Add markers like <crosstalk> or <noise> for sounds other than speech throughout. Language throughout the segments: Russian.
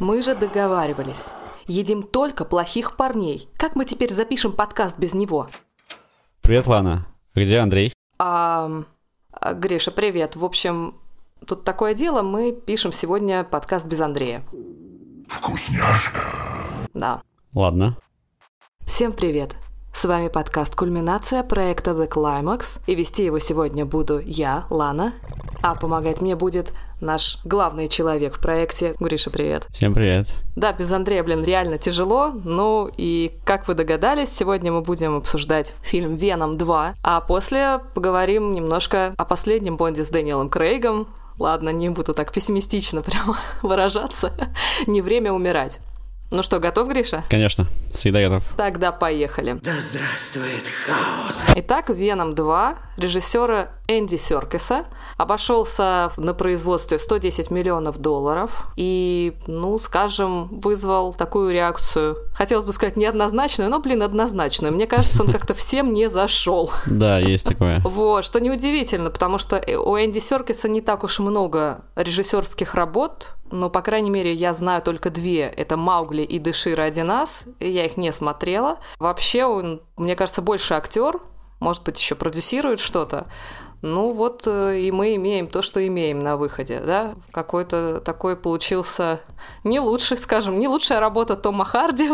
Мы же договаривались. Едим только плохих парней. Как мы теперь запишем подкаст без него? Привет, Лана. Где Андрей? А, Гриша, привет. В общем, тут такое дело, мы пишем сегодня подкаст без Андрея. Вкусняшка. Да. Ладно. Всем привет. С вами подкаст «Кульминация» проекта The Climax, и вести его сегодня буду я, Лана, а помогать мне будет наш главный человек в проекте. Гриша, привет. Всем привет. Да, без Андрея, блин, реально тяжело. Ну и, как вы догадались, сегодня мы будем обсуждать фильм «Веном 2», а после поговорим немножко о последнем Бонде с Дэниелом Крейгом. Ладно, не буду так пессимистично <laughs> прямо выражаться. Не время умирать. Ну что, готов, Гриша? Конечно, всегда готов. Тогда поехали. Да здравствует хаос! Итак, «Веном 2» режиссера Энди Серкиса обошелся на производстве в 110 миллионов долларов и, ну, скажем, вызвал такую реакцию. Хотелось бы сказать неоднозначную, но, блин, однозначную. Мне кажется, он <laughs> как-то всем не зашел. Да, есть такое. Вот, что неудивительно, потому что у Энди Серкиса не так уж много режиссерских работ, но, по крайней мере, я знаю только две. Это «Маугли» и «Дыши ради нас». Я их не смотрела. Вообще, он, мне кажется, больше актер, может быть, еще продюсирует что-то. Ну вот э, и мы имеем то, что имеем на выходе, да? Какой-то такой получился не лучший, скажем, не лучшая работа Тома Харди.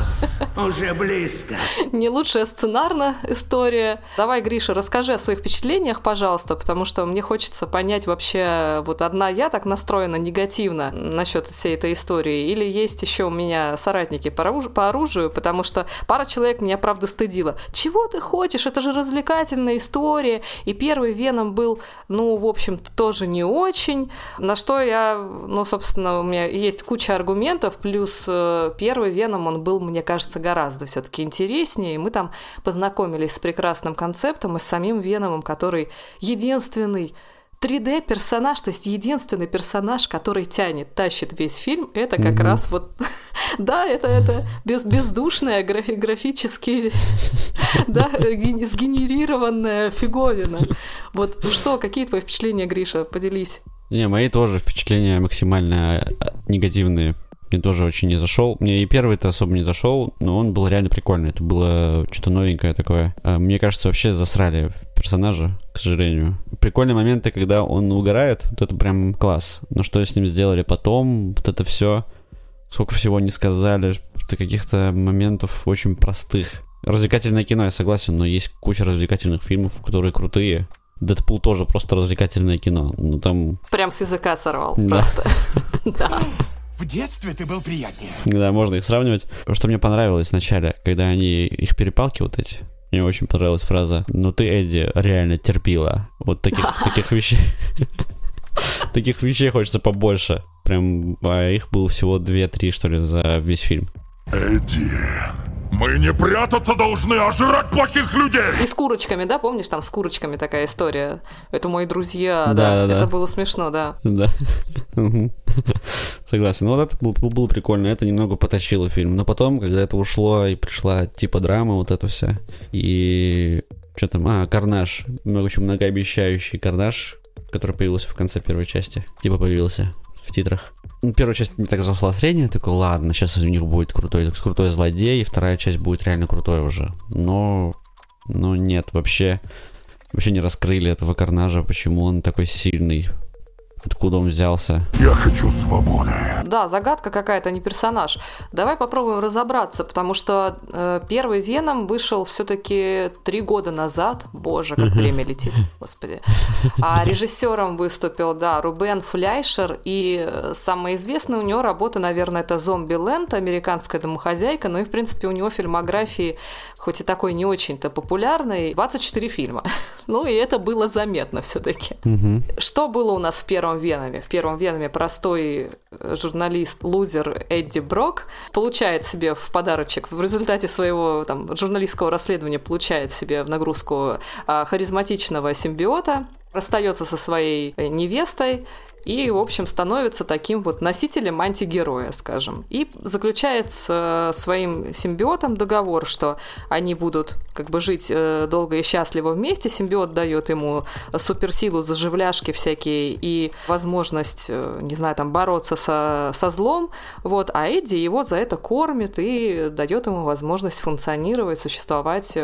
Хаос уже близко. Не лучшая сценарная история. Давай, Гриша, расскажи о своих впечатлениях, пожалуйста, потому что мне хочется понять вообще, вот одна я так настроена негативно насчет всей этой истории, или есть еще у меня соратники по оружию, по оружию, потому что пара человек меня, правда, стыдила. Чего ты хочешь? Это же развлекательная история, и первый Веном был, ну, в общем-то, тоже не очень. На что я, ну, собственно, у меня есть куча аргументов, плюс э, первый Веном, он был, мне кажется, гораздо все-таки интереснее. И мы там познакомились с прекрасным концептом и с самим Веномом, который единственный 3D-персонаж, то есть единственный персонаж, который тянет, тащит весь фильм, это как mm-hmm. раз вот... <laughs> да, это, это без, бездушная графи- графически <laughs> да, сгенерированная фиговина. Вот что, какие твои впечатления, Гриша? Поделись. Не, мои тоже впечатления максимально а, негативные мне тоже очень не зашел. Мне и первый-то особо не зашел, но он был реально прикольный. Это было что-то новенькое такое. А, мне кажется, вообще засрали персонажа, к сожалению. Прикольные моменты, когда он угорает, вот это прям класс. Но что с ним сделали потом, вот это все, сколько всего не сказали, каких-то моментов очень простых. Развлекательное кино, я согласен, но есть куча развлекательных фильмов, которые крутые. Дэдпул тоже просто развлекательное кино. Ну там... Прям с языка сорвал да. просто. <laughs> Да. В детстве ты был приятнее. Да, можно их сравнивать. Что мне понравилось вначале, когда они их перепалки вот эти, мне очень понравилась фраза «Ну ты, Эдди, реально терпила». Вот таких, <laughs> таких вещей. <laughs> Таких вещей хочется побольше. Прям, а их было всего 2-3, что ли, за весь фильм. Эдди, мы не прятаться должны, а жрать плохих людей! И с курочками, да, помнишь, там с курочками такая история? Это мои друзья, да, Да, да, это было смешно, да. Да. Согласен. Ну, вот это было, было прикольно. Это немного потащило фильм. Но потом, когда это ушло и пришла типа драма, вот это вся. И что там? А, Карнаж. Много очень многообещающий Карнаж, который появился в конце первой части. Типа появился в титрах. Ну, первая часть не так зашла средняя, такой, ладно, сейчас у них будет крутой, крутой злодей, и вторая часть будет реально крутой уже. Но, но нет, вообще, вообще не раскрыли этого Карнажа, почему он такой сильный, откуда он взялся. Я хочу свободы. Да, загадка какая-то, не персонаж. Давай попробуем разобраться, потому что э, первый Веном вышел все-таки три года назад. Боже, как время летит, господи. А <laughs> режиссером выступил, да, Рубен Фляйшер. И э, самая известная у него работа, наверное, это «Зомби Ленд», «Американская домохозяйка». Ну и, в принципе, у него фильмографии, хоть и такой не очень-то популярной, 24 фильма. <laughs> Ну и это было заметно все-таки. Что было у нас в первом Веноме? В первом Веноме простой э, журналист-лузер Эдди Брок получает себе в подарочек, в результате своего там, журналистского расследования получает себе в нагрузку а, харизматичного симбиота, расстается со своей э, невестой и, в общем, становится таким вот носителем антигероя, скажем. И заключает с э, своим симбиотом договор, что они будут как бы жить э, долго и счастливо вместе. Симбиот дает ему суперсилу, заживляшки всякие и возможность, э, не знаю, там бороться со, со злом. Вот, а Эдди его за это кормит и дает ему возможность функционировать, существовать,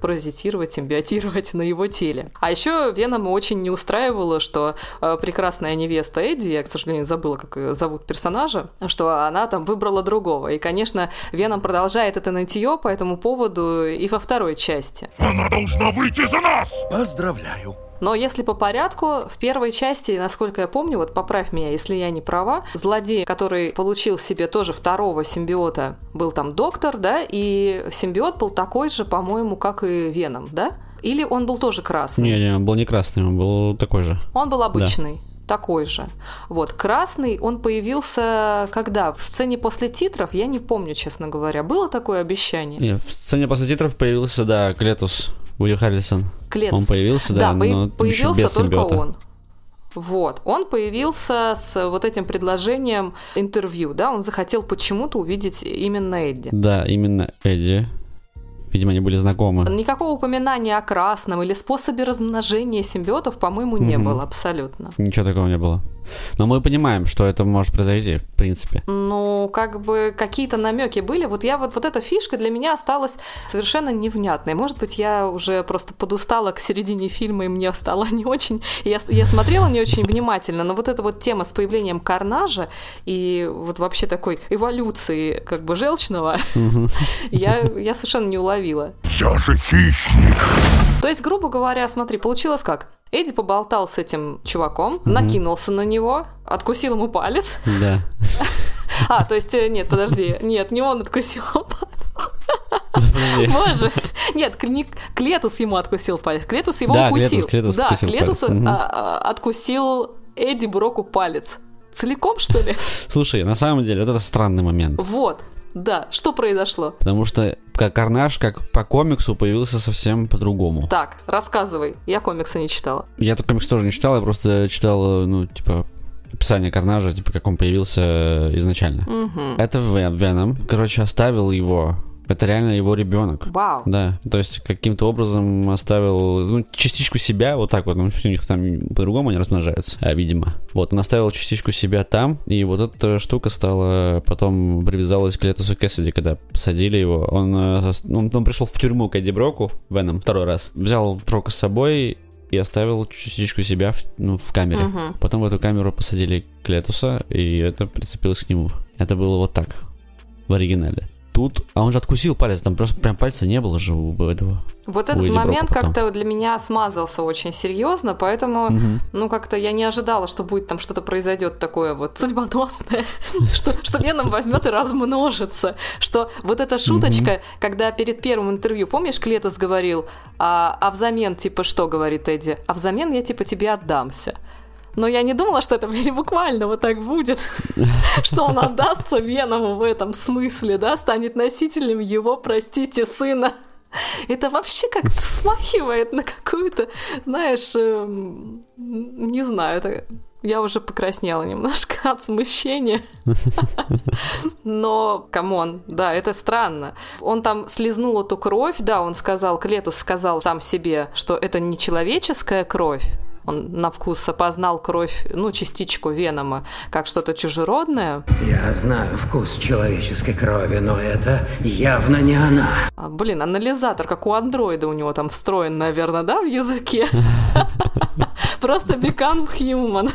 паразитировать, симбиотировать на его теле. А еще Венома очень не устраивало, что прекрасная невеста невеста Эдди, я, к сожалению, забыла, как зовут персонажа, что она там выбрала другого. И, конечно, Веном продолжает это нытье по этому поводу и во второй части. Она должна выйти за нас! Поздравляю. Но если по порядку, в первой части, насколько я помню, вот поправь меня, если я не права, злодей, который получил себе тоже второго симбиота, был там доктор, да, и симбиот был такой же, по-моему, как и Веном, да? Или он был тоже красный? Не, не, он был не красный, он был такой же. Он был обычный. Да такой же. Вот, красный, он появился когда? В сцене после титров? Я не помню, честно говоря. Было такое обещание? Нет, в сцене после титров появился, да, Клетус, Уилли Харрисон. Клетус. Он появился, да, да но появился без только симбиота. он. Вот. Он появился с вот этим предложением интервью, да, он захотел почему-то увидеть именно Эдди. Да, именно Эдди. Видимо, они были знакомы. Никакого упоминания о красном или способе размножения симбиотов, по-моему, не Мгм. было абсолютно. Ничего такого не было. Но мы понимаем, что это может произойти, в принципе. Ну, как бы какие-то намеки были. Вот я вот, вот эта фишка для меня осталась совершенно невнятной. Может быть, я уже просто подустала к середине фильма, и мне стало не очень... Я, я смотрела не очень внимательно, но вот эта вот тема с появлением карнажа и вот вообще такой эволюции как бы желчного, я, я совершенно не уловила. Я же хищник! То есть, грубо говоря, смотри, получилось как? Эдди поболтал с этим чуваком, накинулся на него, откусил ему палец. Да. <laughs> А, то есть, э, нет, подожди, нет, не он откусил ему. Подожди. <laughs> Боже. Нет, не- Клетус ему откусил палец. Клетус его Да, укусил. Клетус- Клетус да, откусил Клетус палец. А, а, откусил Эдди Броку палец. Целиком, что ли? Слушай, на самом деле, вот это странный момент. Вот. Да, что произошло? Потому что как Карнаж, как по комиксу, появился совсем по-другому. Так, рассказывай. Я комиксы не читала. Я этот комикс тоже не читал, я просто читал, ну, типа, описание Карнажа, типа, как он появился изначально. Мгм. Это Вен- Веном, короче, оставил его. Это реально его ребенок. Вау. Да, то есть каким-то образом оставил ну, частичку себя, вот так вот, ну, у них там по-другому они размножаются, а, видимо. Вот, он оставил частичку себя там, и вот эта штука стала, потом привязалась к Летусу Кэссиди, когда посадили его. Он, э, с- он, он пришел в тюрьму к Эдди Броку, Веном, второй раз. Взял Брока с собой и оставил частичку себя в, ну, в камере. Мгм. Потом в эту камеру посадили Клетуса, и это прицепилось к нему. Это было вот так, в оригинале. Тут, а он же откусил палец, там просто прям пальца не было же у этого. Вот этот момент как-то для меня смазался очень серьезно, поэтому, Мгм. ну, как-то я не ожидала, что будет там что-то произойдет такое вот судьбоносное, <laughs> что, что Веном возьмет и размножится. Что вот эта шуточка, когда перед первым интервью, помнишь, Клетус говорил, а, а взамен, типа, что говорит Эдди? А взамен я, типа, тебе отдамся. Но я не думала, что это буквально вот так будет, <laughs> что он отдастся Веному в этом смысле, да, станет носителем его, простите, сына. Это вообще как-то <laughs> смахивает на какую-то, знаешь, эм, не знаю, это... Я уже покраснела немножко <laughs> от смущения. Но, come on, да, это странно. Он там слезнул эту кровь, да, он сказал, Клетус сказал сам себе, что это не человеческая кровь, он на вкус опознал кровь, ну, частичку Венома, как что-то чужеродное. Я знаю вкус человеческой крови, но это явно не она. А, блин, анализатор, как у андроида у него там встроен, наверное, да, в языке? <laughs> Просто become human.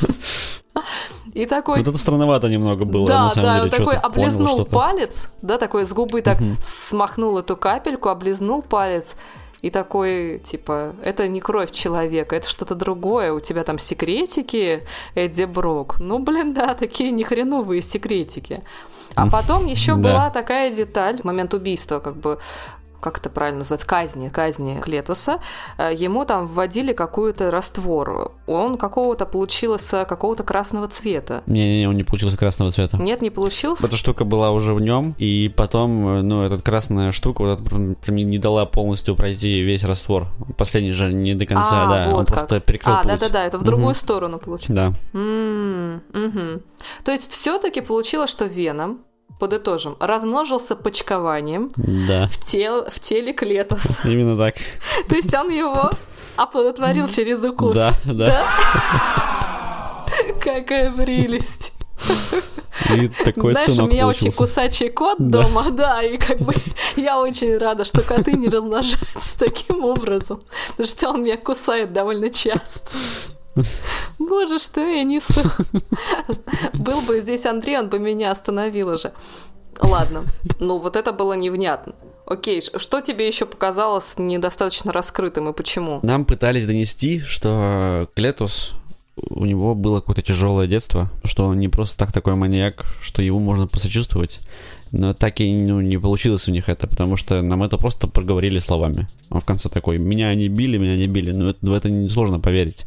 И такой... Вот это странновато немного было, да, на самом да, деле. он такой понял облизнул палец, да, такой с губы так смахнул эту капельку, облизнул палец, и такой, типа, это не кровь человека, это что-то другое, у тебя там секретики, Эдди Брок. Ну, блин, да, такие нехреновые секретики. А потом еще Да. была такая деталь, момент убийства, как бы, как это правильно называется, казни, казни Клетуса, э, ему там вводили какую-то раствор. Он какого-то получился, какого-то красного цвета. Не-не-не, он не получился красного цвета. Нет, не получился? Эта штука была уже в нем, и потом, э, ну, эта красная штука вот, прям, прям не дала полностью пройти весь раствор. Последний же не до конца, а, да, вот он как. просто перекрыл А, да-да-да, это в другую Мгм. сторону получилось. Да. М, мгм. То есть все-таки получилось, что Веном, подытожим, размножился почкованием Да. в, тел, в теле Клетос. <laughs> Именно так. То есть он его оплодотворил через укус. Да, да. Какая прелесть. И такой Знаешь, у меня очень получился. кусачий кот Да. дома, да, и как бы я очень рада, что коты не размножаются таким образом, потому что он меня кусает довольно часто. Боже, что я несу. Был бы здесь Андрей, он бы меня остановил уже. Ладно, ну вот это было невнятно. Окей, что тебе еще показалось недостаточно раскрытым и почему? Нам пытались донести, что Клетус у него было какое-то тяжелое детство, что он не просто так такой маньяк, что его можно посочувствовать. Но так и ну, не получилось у них это, потому что нам это просто проговорили словами. Он в конце такой, меня не били, меня не били. Но это, в это несложно поверить.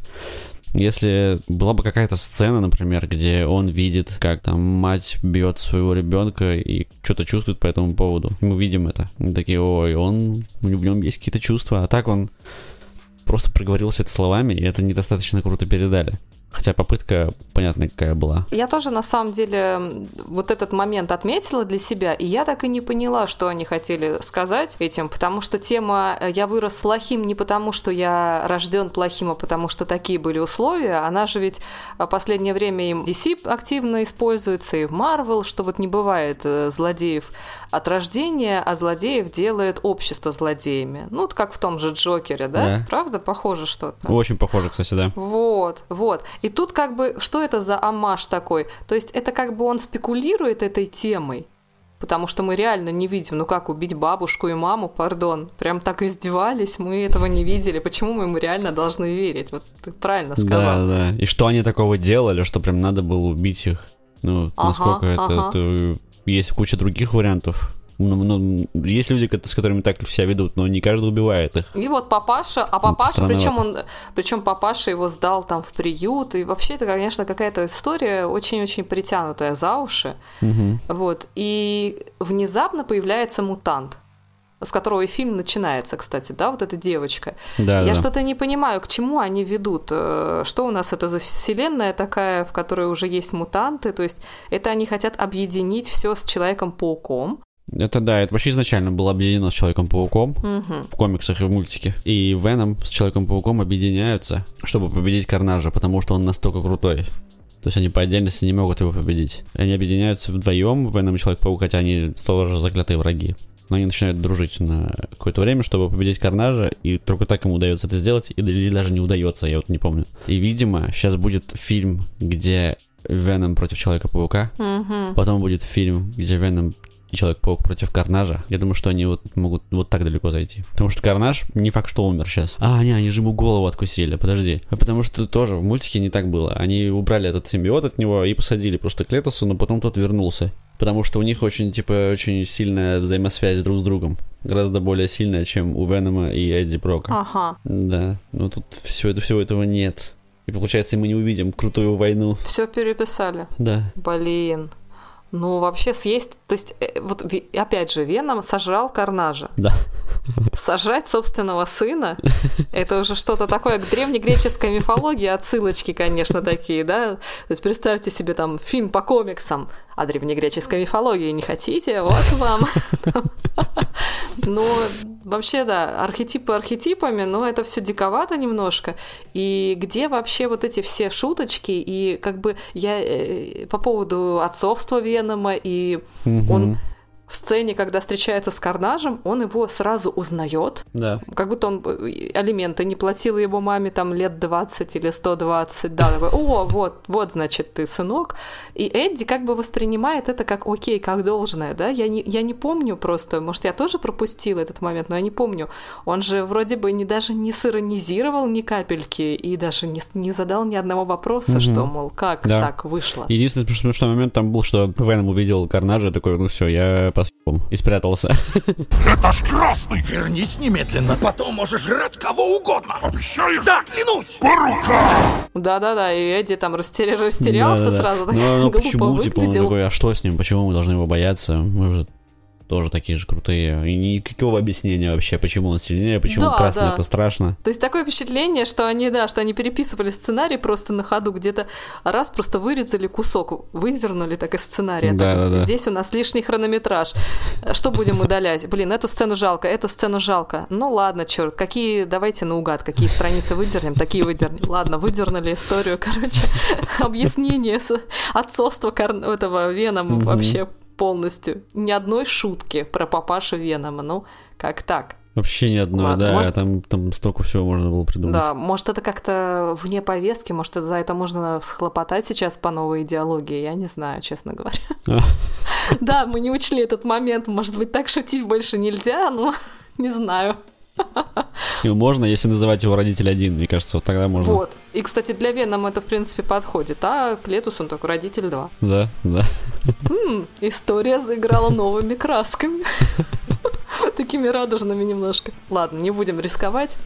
Если была бы какая-то сцена, например, где он видит, как там мать бьет своего ребенка и что-то чувствует по этому поводу, мы видим это. Мы такие, ой, он, в нем есть какие-то чувства, а так он просто проговорился это словами, и это недостаточно круто передали. Хотя попытка, понятно, какая была. Я тоже, на самом деле, вот этот момент отметила для себя, и я так и не поняла, что они хотели сказать этим, потому что тема э, «я вырос плохим не потому, что я рожден плохим, а потому что такие были условия», она же ведь в последнее время им DC активно используется, и в Marvel, что вот не бывает э, злодеев от рождения, а злодеев делает общество злодеями. Ну, вот как в том же Джокере, да? Да. Правда? Похоже что-то. Очень похоже, кстати, да. Вот, вот. И тут как бы, что это за амаш такой? То есть это как бы он спекулирует этой темой, потому что мы реально не видим, ну как убить бабушку и маму, пардон. Прям так издевались, мы этого не видели. Почему мы ему реально должны верить? Вот ты правильно сказал. Да, да. И что они такого делали, что прям надо было убить их? Ну, Ага, насколько это, ага. это- Есть куча других вариантов. Ну, ну, есть люди, с которыми так себя ведут, но не каждый убивает их. И вот папаша, а папаша, причем он, причем папаша его сдал там в приют, и вообще это, конечно, какая-то история очень-очень притянутая за уши. Мгм. Вот. И внезапно появляется мутант, с которого и фильм начинается, кстати, да, вот эта девочка. Да, Я да. что-то не понимаю, к чему они ведут. Э, Что у нас это за вселенная такая, в которой уже есть мутанты? То есть это они хотят объединить все с Человеком-пауком. Это да, это вообще изначально было объединено с Человеком-пауком Мгм. в комиксах и в мультике. И Веном с Человеком-пауком объединяются, чтобы победить Карнажа, потому что он настолько крутой. То есть они по отдельности не могут его победить. Они объединяются вдвоем, Веном и Человек-паук, хотя они тоже заклятые враги. Но они начинают дружить на какое-то время, чтобы победить Карнажа, и только так ему удается это сделать, или даже не удается, я вот не помню. И, видимо, сейчас будет фильм, где Веном против Человека-паука, Мгм. Потом будет фильм, где Веном и Человек-паук против Карнажа. Я думаю, что они вот могут вот так далеко зайти. Потому что Карнаж не факт, что умер сейчас. А, не, они же ему голову откусили, подожди. А потому что тоже в мультике не так было. Они убрали этот симбиот от него и посадили просто Клетусу, но потом тот вернулся. Потому что у них очень, типа, очень сильная взаимосвязь друг с другом. Гораздо более сильная, чем у Венома и Эдди Брока. Ага. Да, но тут все это, всего этого нет. И получается, мы не увидим крутую войну. Все переписали. Да. Блин. Ну, вообще съесть... То есть, э, вот опять же, Веном сожрал Карнажа. Да. Сожрать собственного сына — это уже что-то такое к древнегреческой мифологии, отсылочки, конечно, такие, да? То есть представьте себе там фильм по комиксам о древнегреческой мифологии. Не хотите? Вот вам. Ну, вообще, да, архетипы архетипами, но это все диковато немножко. И где вообще вот эти все шуточки? И как бы я э, по поводу отцовства Венома, и он в сцене, когда встречается с Карнажем, он его сразу узнает, Да. как будто он э, алименты не платил его маме там лет 20 или 120, да, такой, о, вот, вот, значит, ты сынок. И Эдди как бы воспринимает это как окей, как должное, да, я не, я не помню просто, может, я тоже пропустила этот момент, но я не помню. Он же вроде бы не, даже не сиронизировал ни капельки и даже не, не задал ни одного вопроса, Мгм. что, мол, как Да. так вышло. Единственный смешной момент там был, что Веном увидел Карнажа такой, ну все, я съебам и спрятался. <laughs> Это ж красный! Вернись немедленно, потом можешь жрать кого угодно. Обещаешь? Да, клянусь! По рукам! Да-да-да, и Эдди там растеря- растерялся Да-да-да. сразу, так Ну, ну, глупо почему, типа, он выглядел. такой, а что с ним, почему мы должны его бояться? Мы же тоже такие же крутые. И никакого объяснения вообще, почему он сильнее, почему Да, красный да. это страшно. То есть такое впечатление, что они, да, что они переписывали сценарий просто на ходу, где-то раз просто вырезали кусок, вывернули так из сценария. Так, Да-да-да. Здесь у нас лишний хронометраж. Что будем удалять? Блин, эту сцену жалко, эту сцену жалко. Ну ладно, черт, какие, давайте наугад, какие страницы выдернем, такие выдернем. Ладно, выдернули историю, короче, <laughs> объяснение отцовства этого Венома вообще полностью. Ни одной шутки про папашу Венома. Ну, как так? Вообще ни одной, Ладно, да, может- там, там столько всего можно было придумать. Да, может, это как-то вне повестки, может, за это можно схлопотать сейчас по новой идеологии, я не знаю, честно говоря. А. <laughs> Да, мы не учли этот момент, может быть, так шутить больше нельзя, но <laughs> не знаю. И можно, если называть его родитель один, мне кажется, вот тогда можно. Вот. И, кстати, для Венома это, в принципе, подходит, а Клетус, он такой родитель 2. Да, да. М, история заиграла новыми красками. <laughs> Такими радужными немножко. Ладно, не будем рисковать.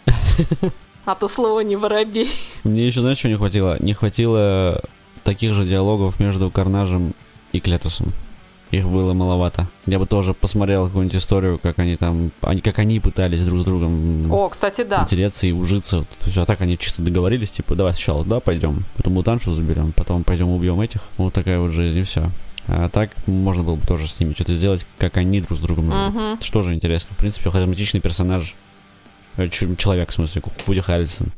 А то слово не воробей. Мне еще, знаешь, чего не хватило? Не хватило таких же диалогов между Карнажем и Клетусом. Их было маловато. Я бы тоже посмотрел какую-нибудь историю, как они там, они, как они пытались друг с другом О, кстати, да. утереться и ужиться. То есть, а так они чисто договорились, типа, давай сначала, да, пойдем, потом мутаншу заберем, потом пойдем убьем этих. Вот такая вот жизнь, и все. А так можно было бы тоже с ними что-то сделать, как они друг с другом живут. Мгм. Что же интересно. В принципе, харизматичный персонаж. Э, Человек, в смысле, Вуди Харрельсон.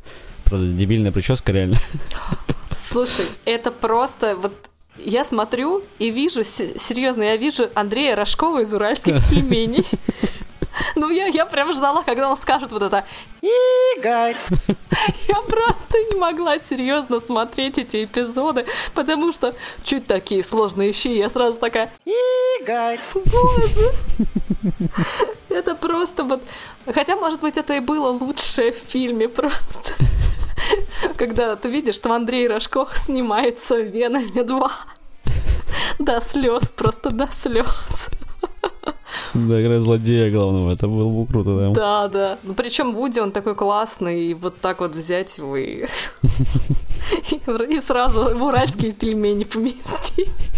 Правда, дебильная прическа, реально. Слушай, это просто вот я смотрю и вижу, се- серьезно, я вижу Андрея Рожкова из «Уральских <laughs> пельменей». Ну, я, я прям ждала, когда он скажет вот это Игорь! <laughs> Я просто не могла серьезно смотреть эти эпизоды, потому что чуть такие сложные щи, я сразу такая, Игорь! <laughs> это просто вот... Хотя, может быть, это и было лучшее в фильме просто. <laughs> Когда ты видишь, что Андрей Рожков снимается в «Венами 2». До слез, просто до слез. Да, играть злодея главного. Это было бы круто, да. Да, да. Ну, причем Вуди, он такой классный, и вот так вот взять его и, <laughs> и- сразу в уральские пельмени поместить.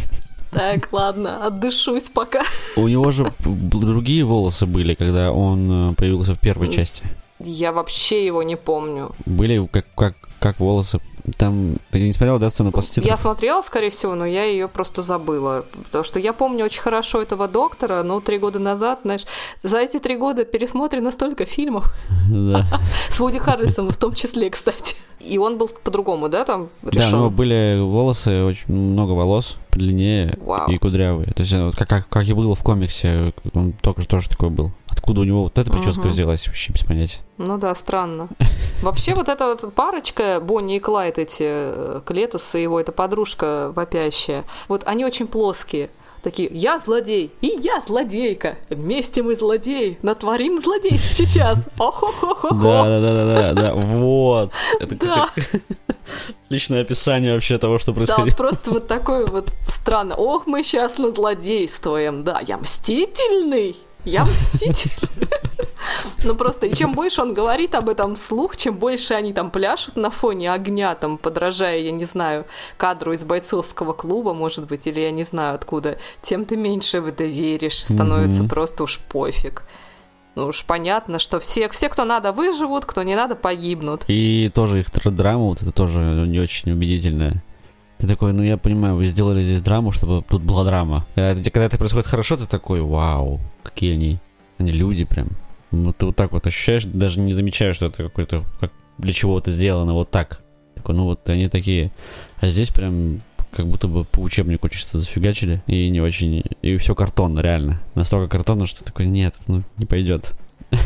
Так, ладно, отдышусь пока. У него же другие волосы были, когда он э, появился в первой части. Я вообще его не помню. Были как, как, как волосы. Там, ты не смотрел, да, сцену после Я титров? смотрела, скорее всего, но я ее просто забыла. Потому что я помню очень хорошо этого доктора, но три года назад, знаешь, за эти три года пересмотрено столько фильмов. Да. <laughs> С Вуди Харрельсоном в том числе, кстати. И он был по-другому, да, там Да, решен? но были волосы, очень много волос, длиннее и кудрявые. То есть, э, как, как, как и было в комиксе, он только же тоже такой был. Откуда у него вот эта прическа Мгм. взялась, вообще без понятия. Ну да, странно. <laughs> Вообще вот эта вот парочка, Бонни и Клайд, эти, э, Клетус и его эта подружка вопящая, вот они очень плоские. Такие, я злодей, и я злодейка. Вместе мы злодеи, натворим злодейств сейчас. Охо-хо-хо-хо. Да, да, да, да, да, да, вот. Это, Да. кстати, <laughs> личное описание вообще того, что Да, вот происходит. просто вот такой вот странно. Ох, мы сейчас злодействуем. Да, я мстительный. Я мстительный. Ну просто, и чем больше он говорит об этом вслух, чем больше они там пляшут на фоне огня, там, подражая, я не знаю, кадру из бойцовского клуба, может быть, или я не знаю откуда, тем ты меньше в это веришь, становится Мгм. просто уж пофиг. Ну уж понятно, что все, все, кто надо, выживут, кто не надо, погибнут. И тоже их драма, вот это тоже не очень убедительная. Ты такой, ну я понимаю, вы сделали здесь драму, чтобы тут была драма. Когда это происходит хорошо, ты такой, вау, какие они, они люди прям. Вот ты вот так вот ощущаешь, даже не замечаешь, что это какой-то, как для чего это сделано вот так. Такой, ну вот они такие. А здесь прям как будто бы по учебнику чисто зафигачили. И не очень... И все картонно, реально. Настолько картонно, что такой, нет, ну не пойдет. <laughs>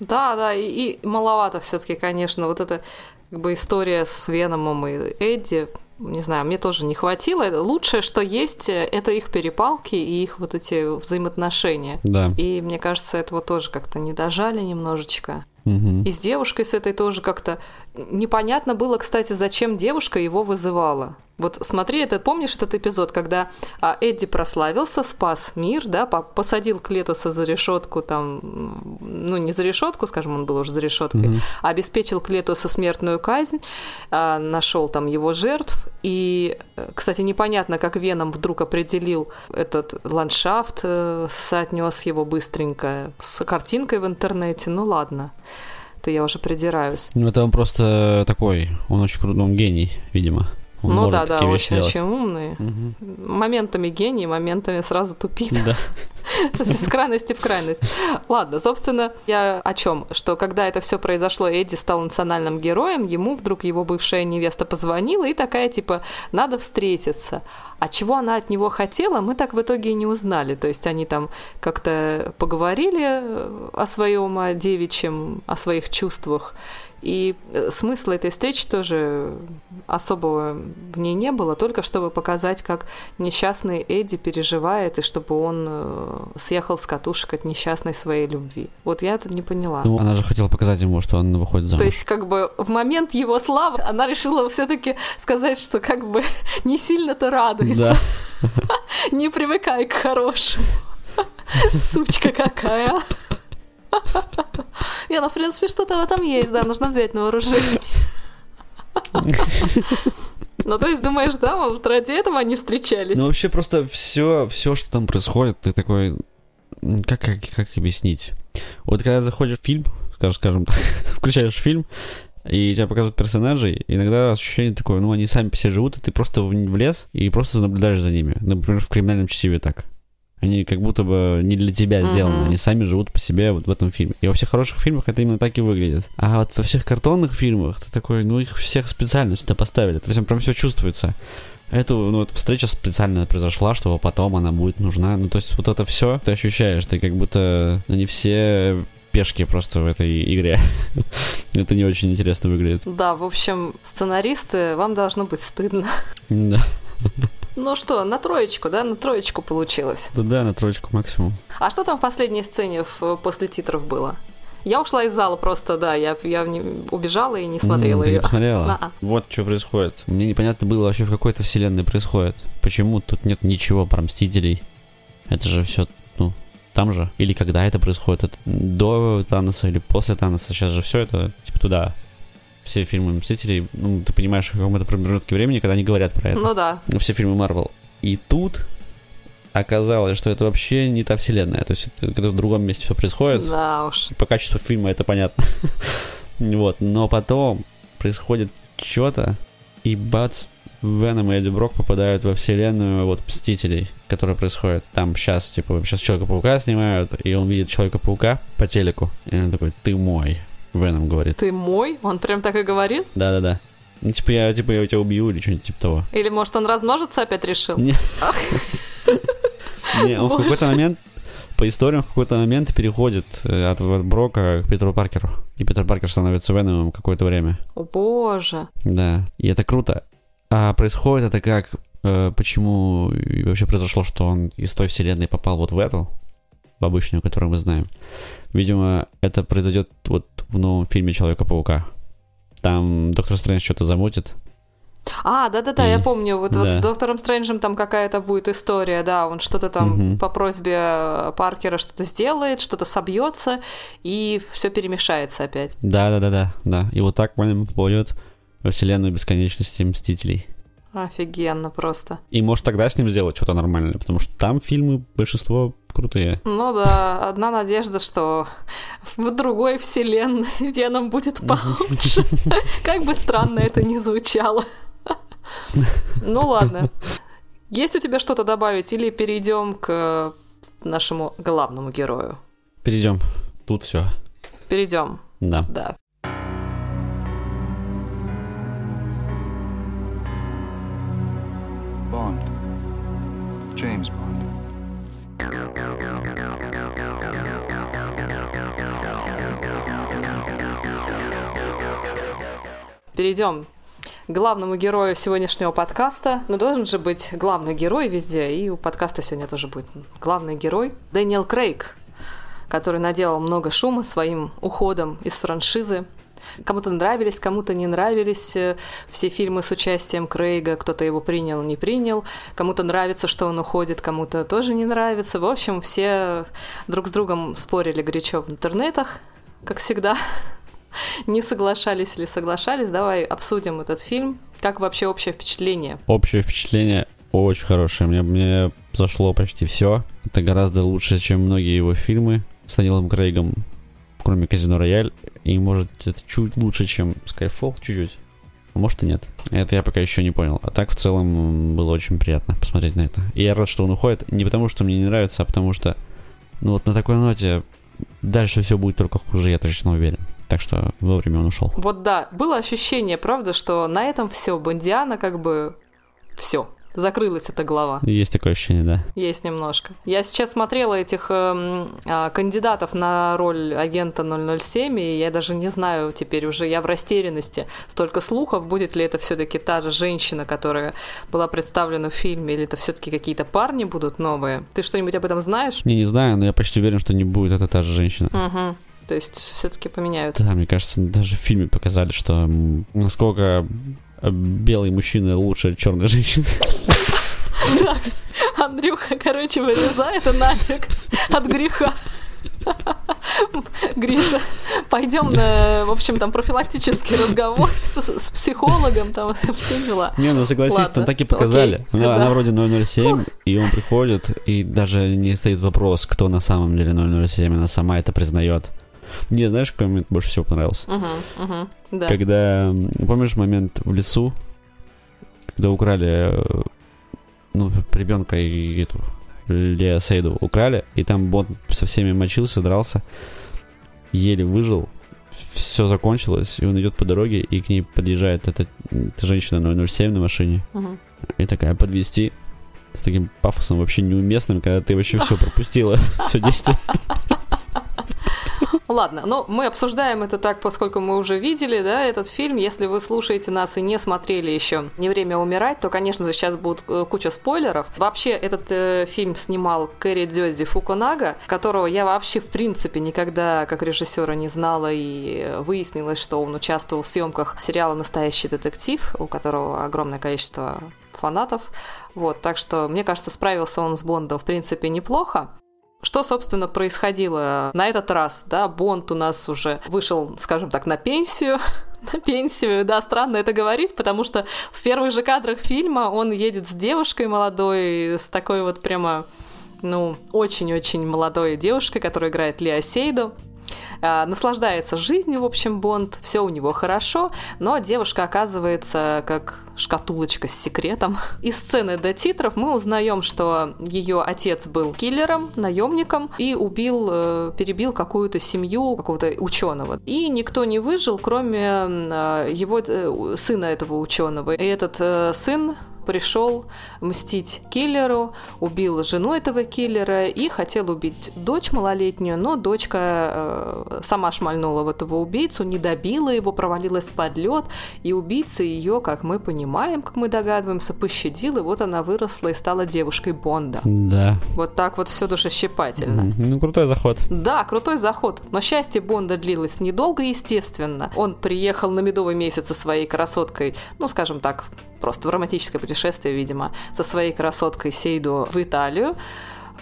Да, да, и, и маловато все-таки, конечно, вот эта как бы история с Веномом и Эдди, не знаю, мне тоже не хватило. Лучшее, что есть, э, это их перепалки и их вот эти взаимоотношения. Да. И мне кажется, этого тоже как-то не дожали немножечко. Мгм. И с девушкой с этой тоже как-то непонятно было, кстати, зачем девушка его вызывала. Вот смотри, это помнишь этот эпизод, когда а, Эдди прославился, спас мир, да, посадил Клетуса за решетку, там, ну не за решетку, скажем, он был уже за решеткой, mm-hmm. обеспечил Клетусу смертную казнь, а, нашел там его жертв, и, э, кстати, непонятно, как Веном вдруг определил этот ландшафт, э, соотнес его быстренько с картинкой в интернете, ну ладно то я уже придираюсь. Ну, это он просто такой, он очень крутой, он гений, видимо. Он ну да, да, очень, очень умный. Угу. Моментами гений, моментами сразу тупит. Да. <laughs> С крайности в крайность. Ладно, собственно, я о чем? Что когда это все произошло, Эдди стал национальным героем, ему вдруг его бывшая невеста позвонила и такая типа, надо встретиться. А чего она от него хотела, мы так в итоге и не узнали. То есть они там как-то поговорили о своем, о девичьем, о своих чувствах. И э, смысла этой встречи тоже особого в ней не было, только чтобы показать, как несчастный Эдди переживает, и чтобы он э, съехал с катушек от несчастной своей любви. Вот я это не поняла. Ну, она же хотела показать ему, что он выходит замуж. То есть, как бы в момент его славы она решила все-таки сказать, что как бы <laughs> не сильно-то радуется. Да. <laughs> Не привыкай к хорошему. <laughs> Сучка какая. Не, ну, в принципе, что-то в этом есть, да, нужно взять на вооружение. Ну, то есть, думаешь, да, вот ради этого они встречались? Ну, вообще, просто все, все, что там происходит, ты такой... Как, как, как объяснить? Вот когда заходишь в фильм, скажем, скажем так, <laughs> включаешь фильм, и тебя показывают персонажей, иногда ощущение такое, ну, они сами себе живут, и ты просто в, в лес и просто наблюдаешь за ними. Например, в криминальном чтиве так. Они как будто бы не для тебя сделаны, mm-hmm. они сами живут по себе вот в этом фильме. И во всех хороших фильмах это именно так и выглядит. А вот во всех картонных фильмах ты такой, ну их всех специально сюда поставили. То есть прям все чувствуется. Эту ну, вот встреча специально произошла, чтобы потом она будет нужна. Ну, то есть вот это все ты ощущаешь, ты как будто они все пешки просто в этой игре. <laughs> это не очень интересно выглядит. Да, в общем, сценаристы, вам должно быть стыдно. Да. <laughs> Ну что, на троечку, да? На троечку получилось. Да, да, на троечку максимум. А что там в последней сцене в, после титров было? Я ушла из зала просто, да, я, я не, убежала и не смотрела mm, ты ее. Не посмотрела? На-а. Вот что происходит. Мне непонятно было вообще в какой-то вселенной происходит. Почему тут нет ничего про Мстителей? Это же все, ну, там же. Или когда это происходит? Это до Таноса или после Таноса? Сейчас же все это, типа, туда все фильмы Мстителей, ну, ты понимаешь, в каком-то промежутке времени, когда они говорят про это. Ну да. Все фильмы Марвел. И тут оказалось, что это вообще не та вселенная. То есть это когда в другом месте все происходит. Да уж. По качеству фильма это понятно. <laughs> вот. Но потом происходит что-то, и бац, Веном и Эдди Брок попадают во вселенную вот Мстителей, которая происходит. Там сейчас, типа, сейчас Человека-паука снимают, и он видит Человека-паука по телеку. И он такой, ты мой. Веном говорит. Ты мой? Он прям так и говорит? Да-да-да. Ну, типа, я, типа, я тебя убью или что-нибудь типа того. Или, может, он размножиться опять решил? Не, <laughs> Не он в какой-то момент, по историям, в какой-то момент переходит э, от Брока к Питеру Паркеру. И Питер Паркер становится Веномом какое-то время. О, боже. Да, и это круто. А происходит это как, э, почему вообще произошло, что он из той вселенной попал вот в эту, обычную, которую мы знаем. Видимо, это произойдет вот в новом фильме Человека-паука. Там Доктор Стрэндж что-то замутит. А, да-да-да, я помню. Вот, да. вот с Доктором Стрэнджем там какая-то будет история, да, он что-то там угу. по просьбе Паркера что-то сделает, что-то собьется, и все перемешается опять. Да-да-да-да, да. И вот так он попадет во вселенную бесконечности Мстителей. Офигенно просто. И может тогда с ним сделать что-то нормальное, потому что там фильмы большинство крутые. Ну да, одна надежда, что в другой вселенной Веном будет получше. <laughs> Как бы странно это ни звучало. Ну ладно. Есть у тебя что-то добавить или перейдем к нашему главному герою? Перейдем. Тут все. Перейдем. Да. Да. Bond. James Bond. Перейдем к главному герою сегодняшнего подкаста. Но должен же быть главный герой везде, и у подкаста сегодня тоже будет главный герой. Дэниел Крейг, который наделал много шума своим уходом из франшизы Кому-то нравились, кому-то не нравились э, все фильмы с участием Крейга, кто-то его принял, не принял, кому-то нравится, что он уходит, кому-то тоже не нравится. В общем, все друг с другом спорили горячо в интернетах, как всегда. Не соглашались или соглашались. Давай обсудим этот фильм. Как вообще общее впечатление? Общее впечатление очень хорошее. Мне, мне зашло почти все. Это гораздо лучше, чем многие его фильмы с Данилом Крейгом, кроме Казино Рояль. И может это чуть лучше, чем Skyfall, чуть-чуть. А может и нет. Это я пока еще не понял. А так в целом было очень приятно посмотреть на это. И я рад, что он уходит. Не потому, что мне не нравится, а потому что, ну вот на такой ноте дальше все будет только хуже, я точно уверен. Так что вовремя он ушел. Вот да, было ощущение, правда, что на этом все, Бондиана как бы все. Закрылась эта глава. Есть такое ощущение, да. Есть немножко. Я сейчас смотрела этих э, э, кандидатов на роль агента 007, и я даже не знаю теперь уже, я в растерянности. Столько слухов, будет ли это все-таки та же женщина, которая была представлена в фильме, или это все-таки какие-то парни будут новые. Ты что-нибудь об этом знаешь? Не, не знаю, но я почти уверен, что не будет это та же женщина. Угу. То есть все-таки поменяют. Да, мне кажется, даже в фильме показали, что насколько белый мужчина лучше черной женщины. Так, Андрюха, короче, вырезай это нафиг от греха. Гриша, пойдем на, в общем, там профилактический разговор с, с психологом, там все дела. Не, ну согласись, Ладно. там так и показали. Окей, она, да. она вроде 007, и он приходит, и даже не стоит вопрос, кто на самом деле 007, она сама это признает. Мне знаешь, какой момент больше всего понравился? Угу, угу, да. Когда, помнишь момент в лесу, когда украли э, ну, ребенка и эту Лео Сейду украли, и там Бонд со всеми мочился, дрался, еле выжил, все закончилось, и он идет по дороге, и к ней подъезжает эта, эта женщина 007 на машине, угу. и такая, подвести с таким пафосом вообще неуместным, когда ты вообще все пропустила, <laughs> все действие. Ладно, но мы обсуждаем это так, поскольку мы уже видели, да, этот фильм. Если вы слушаете нас и не смотрели еще «Не время умирать», то, конечно же, сейчас будет э, куча спойлеров. Вообще, этот э, фильм снимал Кэрри Дзёдзи Фукунага, которого я вообще, в принципе, никогда как режиссера не знала, и выяснилось, что он участвовал в съемках сериала «Настоящий детектив», у которого огромное количество фанатов. Вот, так что, мне кажется, справился он с Бондом, в принципе, неплохо. Что, собственно, происходило на этот раз? Да, Бонд у нас уже вышел, скажем так, на пенсию, <laughs> на пенсию, да, странно это говорить, потому что в первых же кадрах фильма он едет с девушкой молодой, с такой вот прямо, ну, очень-очень молодой девушкой, которая играет Лиа Сейду. А, наслаждается жизнью, в общем, Бонд, все у него хорошо, но девушка оказывается как шкатулочка с секретом. Из сцены до титров мы узнаем, что ее отец был киллером, наемником и убил, э, перебил какую-то семью какого-то ученого. И никто не выжил, кроме э, его э, сына этого ученого. И этот сын пришел мстить киллеру, убил жену этого киллера и хотел убить дочь малолетнюю, но дочка э, сама шмальнула в этого убийцу, не добила его, провалилась под лед, и убийца ее, как мы понимаем, как мы догадываемся, пощадил, и вот она выросла и стала девушкой Бонда. Да. Вот так вот все душещипательно. Ну, крутой заход. Да, крутой заход. Но счастье Бонда длилось недолго, естественно. Он приехал на медовый месяц со своей красоткой, ну, скажем так, просто в романтическое путешествие, видимо, со своей красоткой Сейду в Италию.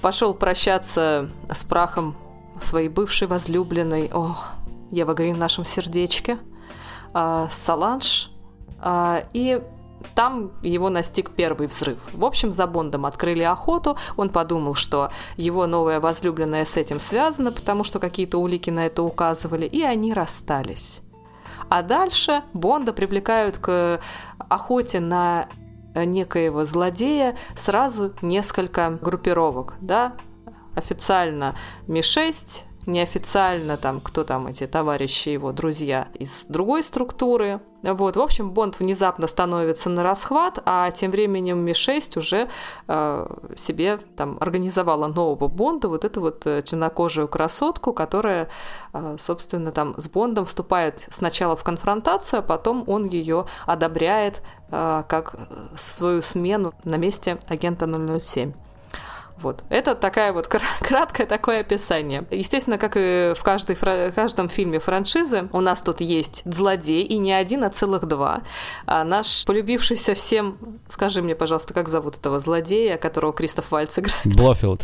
Пошел прощаться с прахом своей бывшей возлюбленной, о, Ева Грин в нашем сердечке, а, Саланж, а, и там его настиг первый взрыв. В общем, за Бондом открыли охоту. Он подумал, что его новая возлюбленная с этим связана, потому что какие-то улики на это указывали, и они расстались. А дальше Бонда привлекают к охоте на некоего злодея сразу несколько группировок, да, официально Ми-6, неофициально там, кто там эти товарищи его, друзья из другой структуры. Вот, в общем, Бонд внезапно становится на расхват, а тем временем Ми-6 уже э, себе там организовала нового Бонда, вот эту вот э, чернокожую красотку, которая, э, собственно, там с Бондом вступает сначала в конфронтацию, а потом он ее одобряет э, как свою смену на месте агента 007. Вот. Это такая вот кра- <laughs> краткое такое описание. Естественно, как и в каждой фра- каждом фильме франшизы, у нас тут есть злодей, и не один, а целых два. А наш полюбившийся всем... Скажи мне, пожалуйста, как зовут этого злодея, которого Кристоф Вальц играет? Блофилд.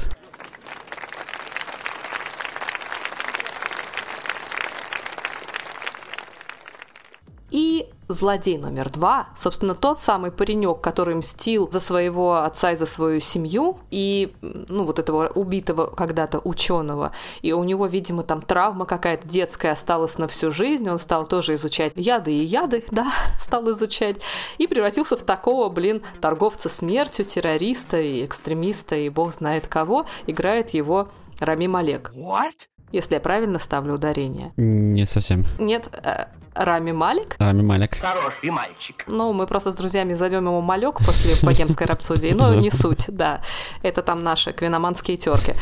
И злодей номер два, собственно, тот самый паренек, который мстил за своего отца и за свою семью, и, ну, вот этого убитого когда-то ученого, и у него, видимо, там травма какая-то детская осталась на всю жизнь, он стал тоже изучать яды и яды, <laughs> да, стал изучать, и превратился в такого, блин, торговца смертью, террориста и экстремиста, и бог знает кого, играет его Рами Малек. What? Если я правильно ставлю ударение. Не совсем. Нет, э, Рами Малик? Рами Малек. Хороший мальчик. Ну, мы просто с друзьями зовем его Малек после богемской рапсодии, но не суть, да. Это там наши квиноманские терки.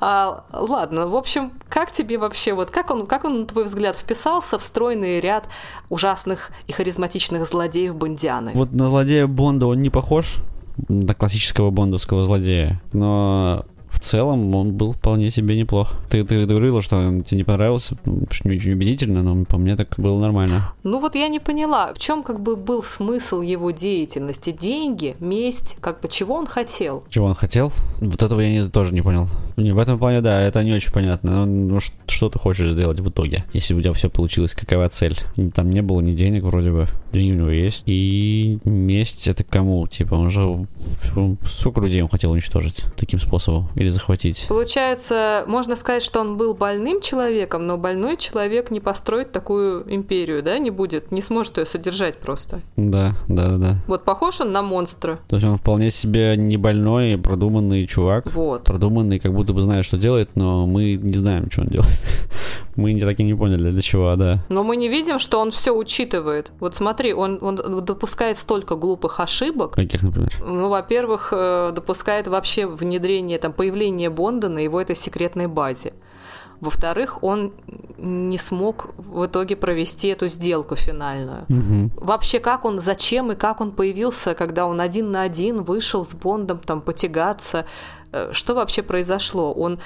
А, ладно, в общем, как тебе вообще, вот как он, как он, на твой взгляд, вписался в стройный ряд ужасных и харизматичных злодеев Бондианы? Вот на злодея Бонда он не похож, на классического бондовского злодея, но целом он был вполне себе неплох. Ты, ты говорила, что он тебе не понравился, что не очень убедительно, но по мне так было нормально. Ну вот я не поняла, в чем как бы был смысл его деятельности? Деньги, месть, как бы чего он хотел? Чего он хотел? Вот этого я не, тоже не понял. Не, в этом плане, да, это не очень понятно. Ну, ш- что ты хочешь сделать в итоге, если у тебя все получилось, какова цель? Там не было ни денег вроде бы, деньги у него есть. И месть это кому? Типа, он же... Сколько людей он хотел уничтожить таким способом? Или захватить? Получается, можно сказать, что он был больным человеком, но больной человек не построит такую империю, да, не будет, не сможет ее содержать просто. Да, да, да. Вот похож он на монстра. То есть он вполне себе не больной, продуманный чувак. Вот. Продуманный, как будто бы знает, что делает, но мы не знаем, что он делает. <laughs> Мы не так и не поняли, для чего, да. Но мы не видим, что он все учитывает. Вот смотри, он, он допускает столько глупых ошибок. Каких, например? Ну, во-первых, э, допускает вообще внедрение, там, появление Бонда на его этой секретной базе. Во-вторых, он не смог в итоге провести эту сделку финальную. Мгм. Вообще, как он, зачем и как он появился, когда он один на один вышел с Бондом там потягаться? Э, Что вообще произошло? Он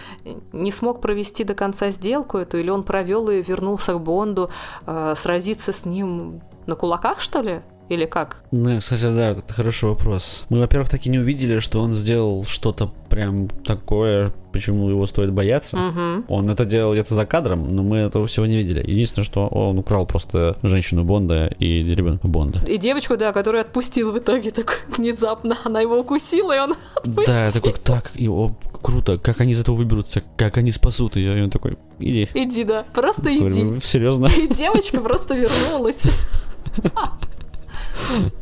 не смог провести до конца сделку эту, или он провел и вернулся к Бонду э, сразиться с ним на кулаках, что ли? Или как? Ну, кстати, да, это хороший вопрос. Мы, во-первых, так и не увидели, что он сделал что-то прям такое, почему его стоит бояться. Мгм. Он это делал где-то за кадром, но мы этого всего не видели. Единственное, что он украл просто женщину Бонда и ребенка Бонда. И девочку, да, которую отпустил в итоге так <laughs> внезапно. Она его укусила, и он <laughs> отпустил. Да, такой, так, и, о, круто, как они из этого выберутся, как они спасут ее. И он такой, иди. Иди, да, просто иди. Говорю, Серьезно? <laughs> И девочка просто вернулась.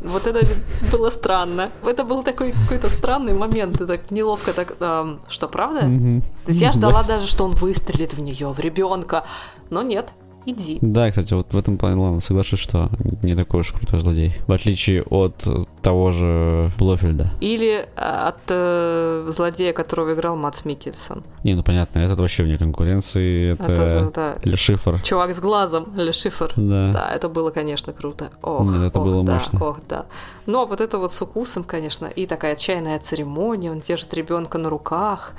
Вот это было странно. Это был такой какой-то странный момент. И так неловко так. эм, что, правда? То есть я ждала даже, что он выстрелит в нее, в ребенка. Но нет. Иди. Да, кстати, вот в этом плане, ладно, соглашусь, что не такой уж крутой злодей. В отличие от того же Блофельда. Или э, от э, злодея, которого играл Мац Микельсон. Не, ну понятно, этот вообще вне конкуренции, это, Это же, да, Ле Шифр. чувак с глазом, Ле Шифр. Да. Да, это было, конечно, круто. Ох, Нет, это ох, было да, мощно. Ох, да. А вот это вот с укусом, конечно, и такая отчаянная церемония, он держит ребенка на руках,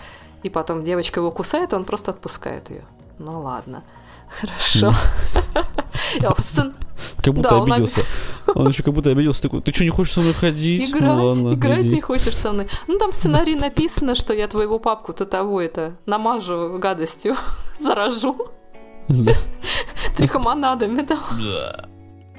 и потом девочка его кусает, и он просто отпускает ее. Ну ладно. Хорошо. <laughs> Просто Как будто Да, обиделся. Он еще как будто обиделся, такой, ты что, не хочешь со мной ходить? Играть, ну, ладно, играть иди». не хочешь со мной. Ну, там в сценарии написано, что я твоего папку-то того это намажу гадостью, <laughs> заражу Да. трихомонадами, да.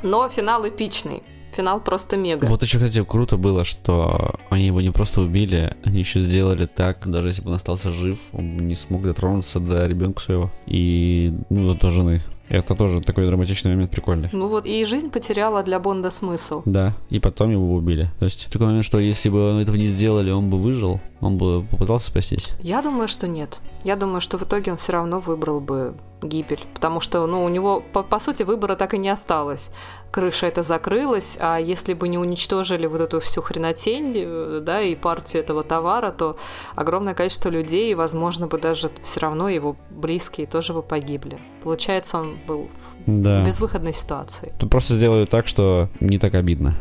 Но финал эпичный. Финал просто мега. Вот еще, кстати, круто было, что они его не просто убили, они еще сделали так, даже если бы он остался жив, он не смог дотронуться до ребенка своего и, ну, до жены. Это тоже такой драматичный момент прикольный. Ну вот, и жизнь потеряла для Бонда смысл. Да, и потом его убили. То есть такой момент, что если бы этого не сделали, он бы выжил, он бы попытался спастись. Я думаю, что нет. Я думаю, что в итоге он все равно выбрал бы гибель. Потому что, ну, у него, по, по сути, выбора так и не осталось. Крыша это закрылась, а если бы не уничтожили вот эту всю хренотень, э, да, и партию этого товара, то огромное количество людей, возможно, бы даже все равно его близкие тоже бы погибли. Получается, он был Да. в безвыходной ситуации. Тут просто сделали так, что не так обидно,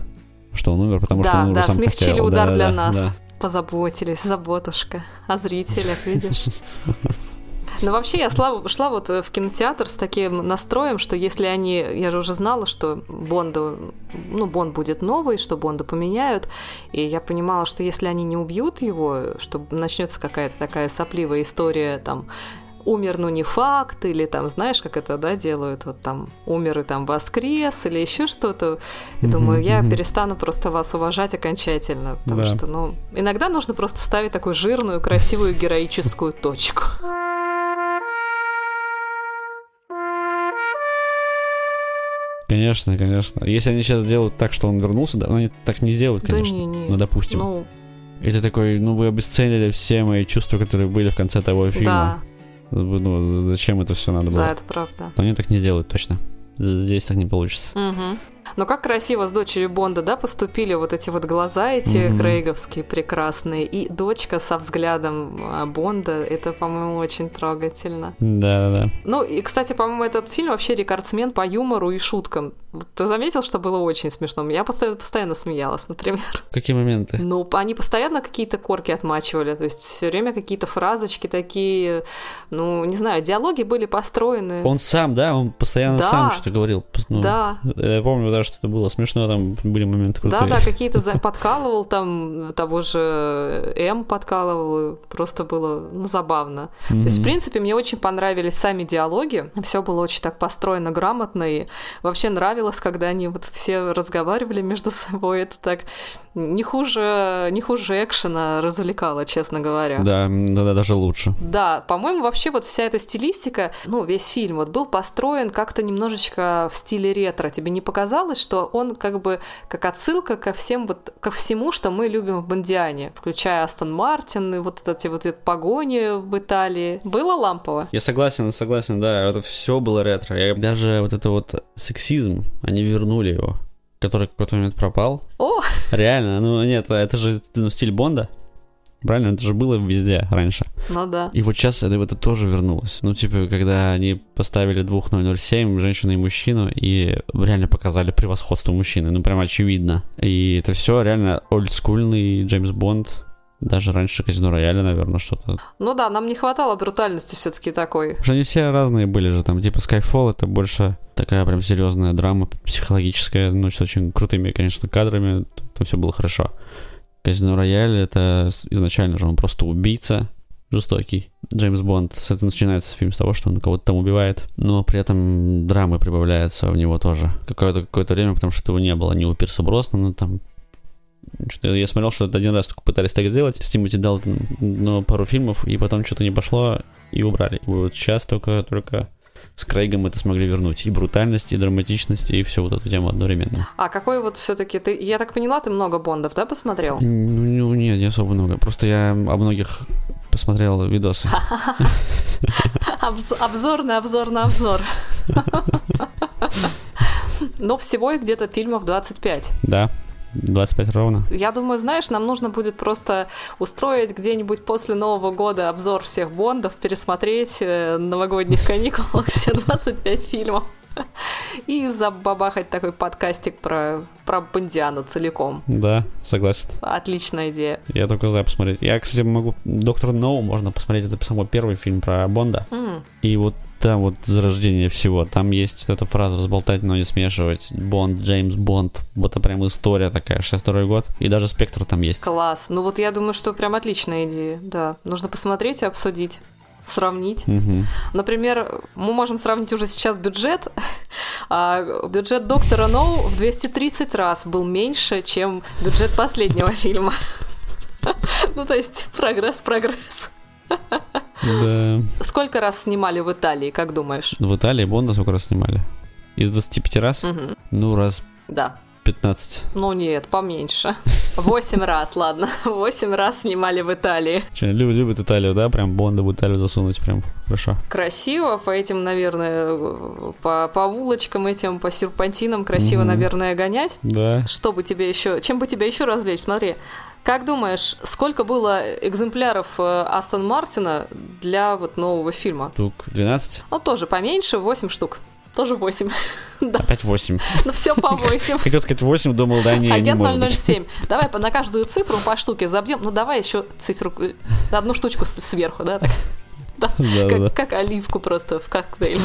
что он умер, потому Да, что он уже да, сам смягчили хотел. удар Да, для да, нас. да. Позаботились, заботушка. О зрителях, видишь? <laughs> Но вообще я шла, шла вот в кинотеатр с таким настроем, что если они... Я же уже знала, что Бонда... Ну, Бонд будет новый, что Бонда поменяют. И я понимала, что если они не убьют его, что начнется какая-то такая сопливая история, там, умер, но не факт, или там, знаешь, как это, да, делают, вот там, умер и там воскрес, или еще что-то. И думаю, я перестану просто вас уважать окончательно, потому Да. что, ну, иногда нужно просто ставить такую жирную, красивую, героическую точку. Конечно, конечно. Если они сейчас сделают так, что он вернулся, да, но они так не сделают, конечно. Да не, не. Ну, допустим. Ну, И ты такой, ну, вы обесценили все мои чувства, которые были в конце того фильма. Ну, зачем это все надо было? да, это правда. Но они так не сделают, точно. Здесь так не получится. Мгм. Но как красиво с дочерью Бонда, да, поступили вот эти вот глаза эти Мгм. крейговские прекрасные, и дочка со взглядом а, Бонда, это, по-моему, очень трогательно. Да-да-да. Ну, и, кстати, по-моему, этот фильм вообще рекордсмен по юмору и шуткам. Ты заметил, что было очень смешно? Я постоянно, постоянно смеялась, например. <laughs> Какие моменты? Ну, они постоянно какие-то корки отмачивали, то есть все время какие-то фразочки такие, ну, не знаю, диалоги были построены. Он сам, да, он постоянно Да. сам что-то говорил. Ну, Да, Я помню, да, что это было смешно, там были моменты крутые. Да, да, какие-то за- подкалывал там того же М подкалывал, просто было ну, забавно. То есть, в принципе, мне очень понравились сами диалоги, все было очень так построено грамотно, и вообще нравилось, когда они вот все разговаривали между собой, это так не хуже, не хуже экшена развлекало, честно говоря. Да, да, да, даже лучше. Да, по-моему, вообще вот вся эта стилистика, ну, весь фильм вот был построен как-то немножечко в стиле ретро. Тебе не показалось, что он как бы как отсылка ко всем вот ко всему, что мы любим в Бондиане, включая Астон Мартин и вот эти вот погони в Италии. Было лампово? Я согласен, согласен, да, это все было ретро. Я- даже вот это вот сексизм, они вернули его, который в какой-то момент пропал. О, Реально, ну нет, это же ну, стиль Бонда. Правильно, это же было везде раньше. ну да. И вот сейчас это, это тоже вернулось. Ну, типа, когда они поставили 2007, женщину и мужчину, и реально показали превосходство мужчины. Ну, прям очевидно. И это все реально олдскульный Джеймс Бонд. Даже раньше Казино Рояля, наверное, что-то. Ну да, нам не хватало брутальности все-таки такой. Потому что они все разные были же, там, типа Skyfall это больше такая прям серьезная драма, психологическая, ну, с очень крутыми, конечно, кадрами, там все было хорошо. Казино Рояль это изначально же он просто убийца, жестокий. Джеймс Бонд, с этого начинается фильм с того, что он кого-то там убивает, но при этом драмы прибавляется в него тоже. Какое-то какое время, потому что этого не было ни у Пирса Броснана, там что-то я смотрел, что это один раз только пытались так сделать. С Тимоти дал ну, пару фильмов, и потом что-то не пошло, и убрали. Вот сейчас только, только с Крейгом это смогли вернуть. И брутальность, и драматичность, и всю вот эту тему одновременно. А какой вот все-таки ты, я так поняла, ты много Бондов, да, посмотрел? Ну, ну, нет, не особо много. Просто я о многих посмотрел видосы. <laughs> Обз- обзор на обзор на обзор. <laughs> Но всего их где-то фильмов 25. Да, 25 ровно. Я думаю, знаешь, нам нужно будет просто устроить где-нибудь после Нового года обзор всех Бондов, пересмотреть э, на новогодних каникулах <laughs> все 25 фильмов. И забабахать такой подкастик про, про Бондиану целиком. Да, согласен. Отличная идея. Я только за посмотреть. Я, кстати, могу... Доктор Ноу можно посмотреть. Это самый первый фильм про Бонда. М, И вот там вот зарождение всего. Там есть вот эта фраза «взболтать, но не смешивать». Бонд, Джеймс Бонд. Вот это прям история такая, 62 год. И даже спектр там есть. Класс. Ну вот я думаю, что прям отличная идея. Да. Нужно посмотреть и обсудить. Сравнить. Мгм. Например, мы можем сравнить уже сейчас бюджет. <laughs> А бюджет доктора Ноу в 230 раз был меньше, чем бюджет последнего <laughs> фильма. <laughs> Ну, то есть, прогресс, прогресс. Да. Сколько раз снимали в Италии, как думаешь? В Италии Бонда сколько раз снимали? Из 25 раз? Мгм. Ну, раз Да. 15. Ну нет, поменьше. <laughs> Восемь раз, ладно. <laughs> Восемь раз снимали в Италии. Че, люб- любит Италию, да? Прям Бонда в Италию засунуть, прям хорошо. Красиво, по этим, наверное, по, по улочкам этим, по серпантинам красиво, Мгм. наверное, гонять. Да. Что бы тебе еще, чем бы тебя еще развлечь? Смотри, как думаешь, сколько было экземпляров э, Астон Мартина для вот нового фильма? Штук 12. Ну, тоже поменьше, 8 штук. Тоже 8. <laughs> да. Опять 8. Ну все по 8. Хотел сказать 8, думал, да, не, не Агент быть. 007. Давай на каждую цифру по штуке забьем. Ну давай еще цифру, э, одну штучку сверху, да? Так. <laughs> Да, Да-да-да. как, как оливку просто в коктейль.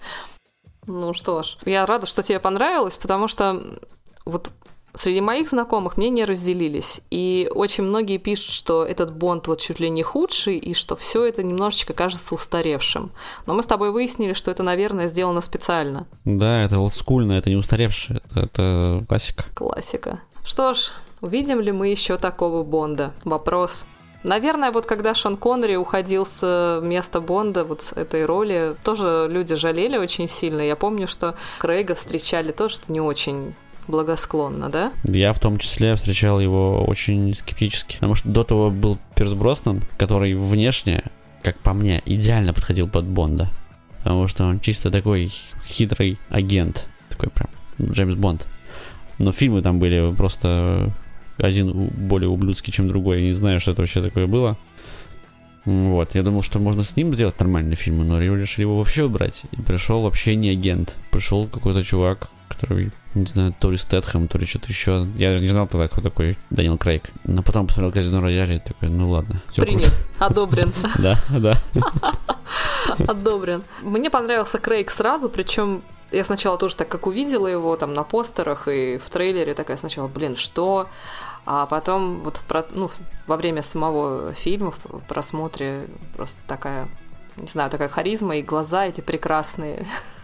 <laughs> Ну что ж, я рада, что тебе понравилось, потому что вот среди моих знакомых мнения разделились. И очень многие пишут, что этот Бонд вот чуть ли не худший, и что все это немножечко кажется устаревшим. Но мы с тобой выяснили, что это, наверное, сделано специально. Да, это олдскульно, это не устаревшее, это, это классика. Классика. Что ж, увидим ли мы еще такого Бонда? Вопрос. Наверное, вот когда Шон Коннери уходил с места Бонда, вот с этой роли, тоже люди жалели очень сильно. Я помню, что Крейга встречали тоже что не очень благосклонно, да? Я в том числе встречал его очень скептически, потому что до того был Пирс Броснан, который внешне, как по мне, идеально подходил под Бонда, потому что он чисто такой хитрый агент, такой прям Джеймс Бонд. Но фильмы там были просто один более ублюдский, чем другой. Я не знаю, что это вообще такое было. Вот, я думал, что можно с ним сделать нормальные фильмы, но решили его вообще убрать. И пришел вообще не агент. Пришел какой-то чувак, который, не знаю, то ли Стэтхэм, то ли что-то еще. Я не знал тогда, кто такой Дэниел Крейг. Но потом посмотрел Казино Рояль и такой, ну ладно. Принят. Одобрен. круто. <laughs> Да, да. <laughs> Одобрен. Мне понравился Крейг сразу, причем я сначала тоже так как увидела его там на постерах и в трейлере, такая сначала, блин, что? А потом вот в, ну, во время самого фильма, в просмотре просто такая, не знаю, такая харизма и глаза эти прекрасные, <laughs>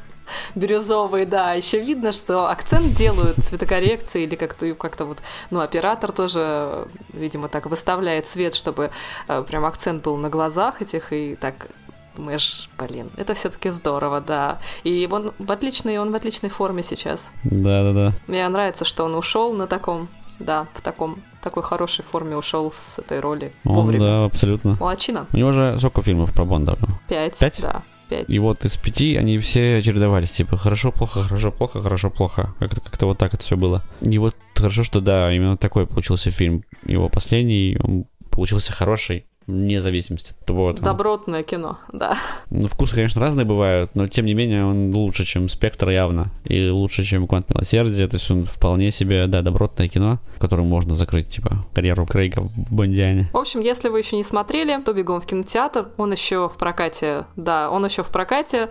бирюзовые, да. Еще видно, что акцент делают цветокоррекции или как-то как-то вот, ну, оператор тоже, видимо, так выставляет цвет, чтобы э, прям акцент был на глазах этих и так думаешь, блин, это все-таки здорово, да. И он в отличной, он в отличной форме сейчас. Да, да, да. Мне нравится, что он ушел на таком, да, в таком такой хорошей форме ушел с этой роли Он, вовремя. да, абсолютно. Молодчина. У него же сколько фильмов про Бонда? Пять. Пять? Да, пять. И вот из пяти они все чередовались, типа хорошо, плохо, хорошо, плохо, хорошо, плохо. Как-то как вот так это все было. И вот хорошо, что да, именно такой получился фильм. Его последний, он получился хороший, вне зависимости от того, там, Добротное кино, да. Ну, вкусы, конечно, разные бывают, но тем не менее он лучше, чем «Спектр» явно, и лучше, чем «Квант милосердия», то есть он вполне себе, да, добротное кино, которым можно закрыть, типа, карьеру Крейга в Бондиане. В общем, если вы еще не смотрели, то бегом в кинотеатр. Он еще в прокате, да, он еще в прокате.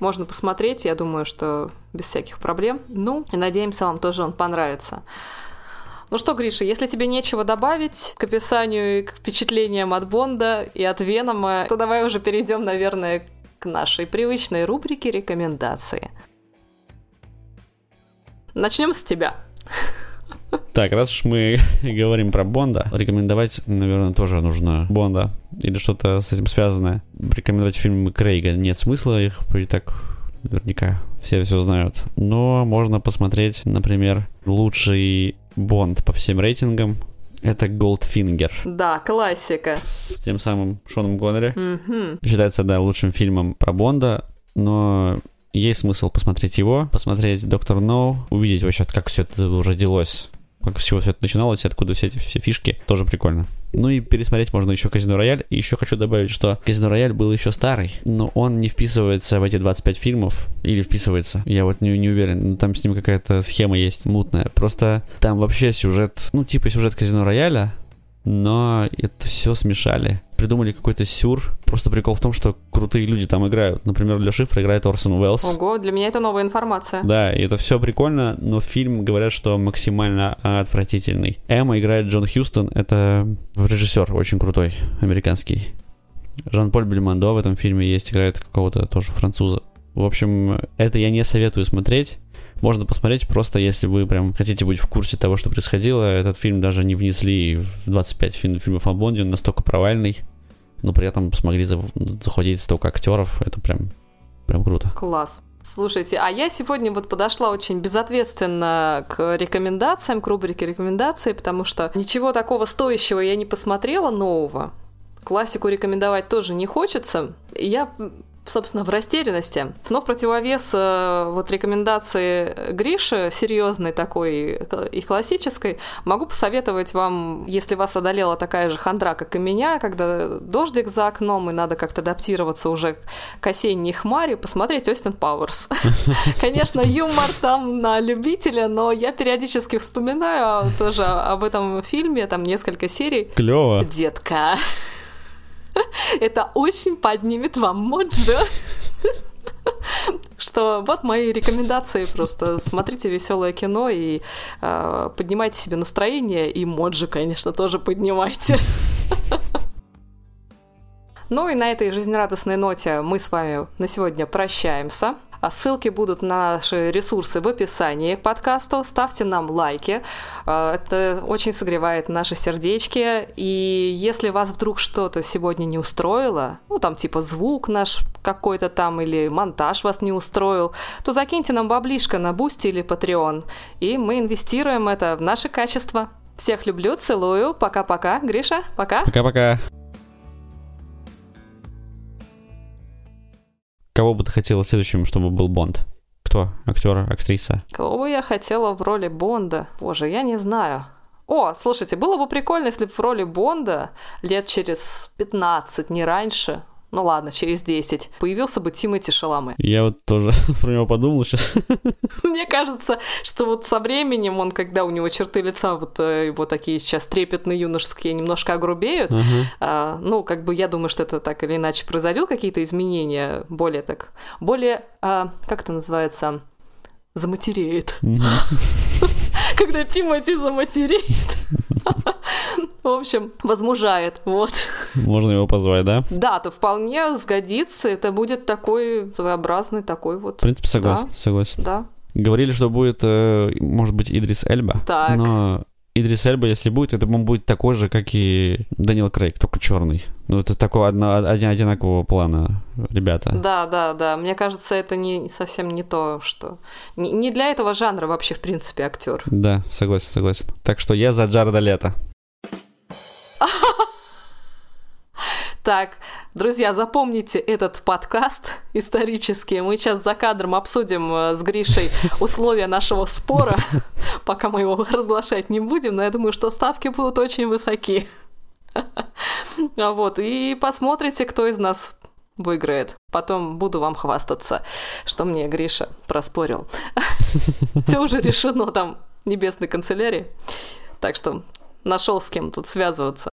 Можно посмотреть, я думаю, что без всяких проблем. Ну, и надеемся, вам тоже он понравится. Ну что, Гриша, если тебе нечего добавить к описанию и к впечатлениям от Бонда и от Венома, то давай уже перейдем, наверное, к нашей привычной рубрике рекомендации. Начнем с тебя. Так, раз уж мы <laughs> говорим про Бонда, рекомендовать, наверное, тоже нужно Бонда или что-то с этим связанное. Рекомендовать фильмы Крейга нет смысла, их и так наверняка все все знают. Но можно посмотреть, например, лучший Бонд по всем рейтингам. Это Goldfinger Да, классика. с тем самым Шоном Гоннери. Мгм. Считается, да, лучшим фильмом про Бонда, но есть смысл посмотреть его, посмотреть Доктор Ноу, увидеть вообще, как все это родилось, как всего все это начиналось, откуда все эти все фишки, тоже прикольно. Ну и пересмотреть можно еще Казино Рояль. И еще хочу добавить, что Казино Рояль был еще старый, но он не вписывается в эти 25 фильмов. Или вписывается. Я вот не, не уверен. Ну, там с ним какая-то схема есть мутная. Просто там вообще сюжет, ну типа сюжет Казино Рояля, но это все смешали. Придумали какой-то сюр. Просто прикол в том, что крутые люди там играют. Например, для шифра играет Орсон Уэллс. Ого, для меня это новая информация. Да, и это все прикольно, но фильм говорят, что максимально отвратительный. Эмма играет Джон Хьюстон, это режиссер очень крутой, американский. Жан-Поль Бельмондо в этом фильме есть, играет какого-то тоже француза. В общем, это я не советую смотреть. Можно посмотреть просто, если вы прям хотите быть в курсе того, что происходило. Этот фильм даже не внесли в 25 фильм- фильмов о Бонде, он настолько провальный, но при этом смогли за- захватить столько актеров. Это прям, прям круто. Класс. Слушайте, а я сегодня вот подошла очень безответственно к рекомендациям, к рубрике рекомендаций, потому что ничего такого стоящего я не посмотрела нового. Классику рекомендовать тоже не хочется. Я собственно, в растерянности. Но в противовес э, вот рекомендации Гриши, серьезной такой и классической, могу посоветовать вам, если вас одолела такая же хандра, как и меня, когда дождик за окном, и надо как-то адаптироваться уже к осенней хмаре, посмотреть Остин Пауэрс. <laughs> Конечно, юмор там на любителя, но я периодически вспоминаю тоже об этом фильме, там несколько серий. Клево. Детка. <laughs> Это очень поднимет вам моджо. <laughs> Что вот мои рекомендации просто смотрите веселое кино и э, поднимайте себе настроение и моджи, конечно, тоже поднимайте. <laughs> Ну и на этой жизнерадостной ноте мы с вами на сегодня прощаемся. А ссылки будут на наши ресурсы в описании к подкасту. Ставьте нам лайки. А, это очень согревает наши сердечки. И если вас вдруг что-то сегодня не устроило, ну там типа звук наш какой-то там или монтаж вас не устроил, то закиньте нам баблишко на Boosty или Patreon, и мы инвестируем это в наше качество. Всех люблю, целую. Пока-пока. Гриша, пока. Пока-пока. Кого бы ты хотела следующим, чтобы был Бонд? Кто? Актер, актриса? Кого бы я хотела в роли Бонда? Боже, я не знаю. О, слушайте, было бы прикольно, если бы в роли Бонда лет через 15, не раньше, ну ладно, через 10, появился бы Тимати Шаламе. Я вот тоже <laughs> про него подумал сейчас. <laughs> Мне кажется, что вот со временем он, когда у него черты лица вот э, его такие сейчас трепетные юношеские немножко огрубеют, uh-huh. а, ну, как бы я думаю, что это так или иначе произойдет, какие-то изменения, более так, более, а, как это называется, заматереет. <laughs> Когда Тимати заматереет. В общем, возмужает, вот. Можно его позвать, да? Да, то вполне сгодится. Это будет такой своеобразный такой вот. В принципе, согласен, да? согласен. Да. Говорили, что будет, э, может быть, Идрис Эльба. Так. Но Идрис Эльба, если будет, это он будет такой же, как и Данил Крейг, только черный. Ну, это такого одно, одинакового плана, ребята. Да, да, да. Мне кажется, это не совсем не то, что... Не, не для этого жанра вообще, в принципе, актер. Да, согласен, согласен. Так что я за Джареда Лето. Так, друзья, запомните этот подкаст исторический. Мы сейчас за кадром обсудим э, с Гришей условия нашего спора, пока мы его разглашать не будем, но я думаю, что ставки будут очень высоки. Вот, и посмотрите, кто из нас выиграет. Потом буду вам хвастаться, что мне Гриша проспорил. Все уже решено там небесной канцелярии. Так что нашел с кем тут связываться.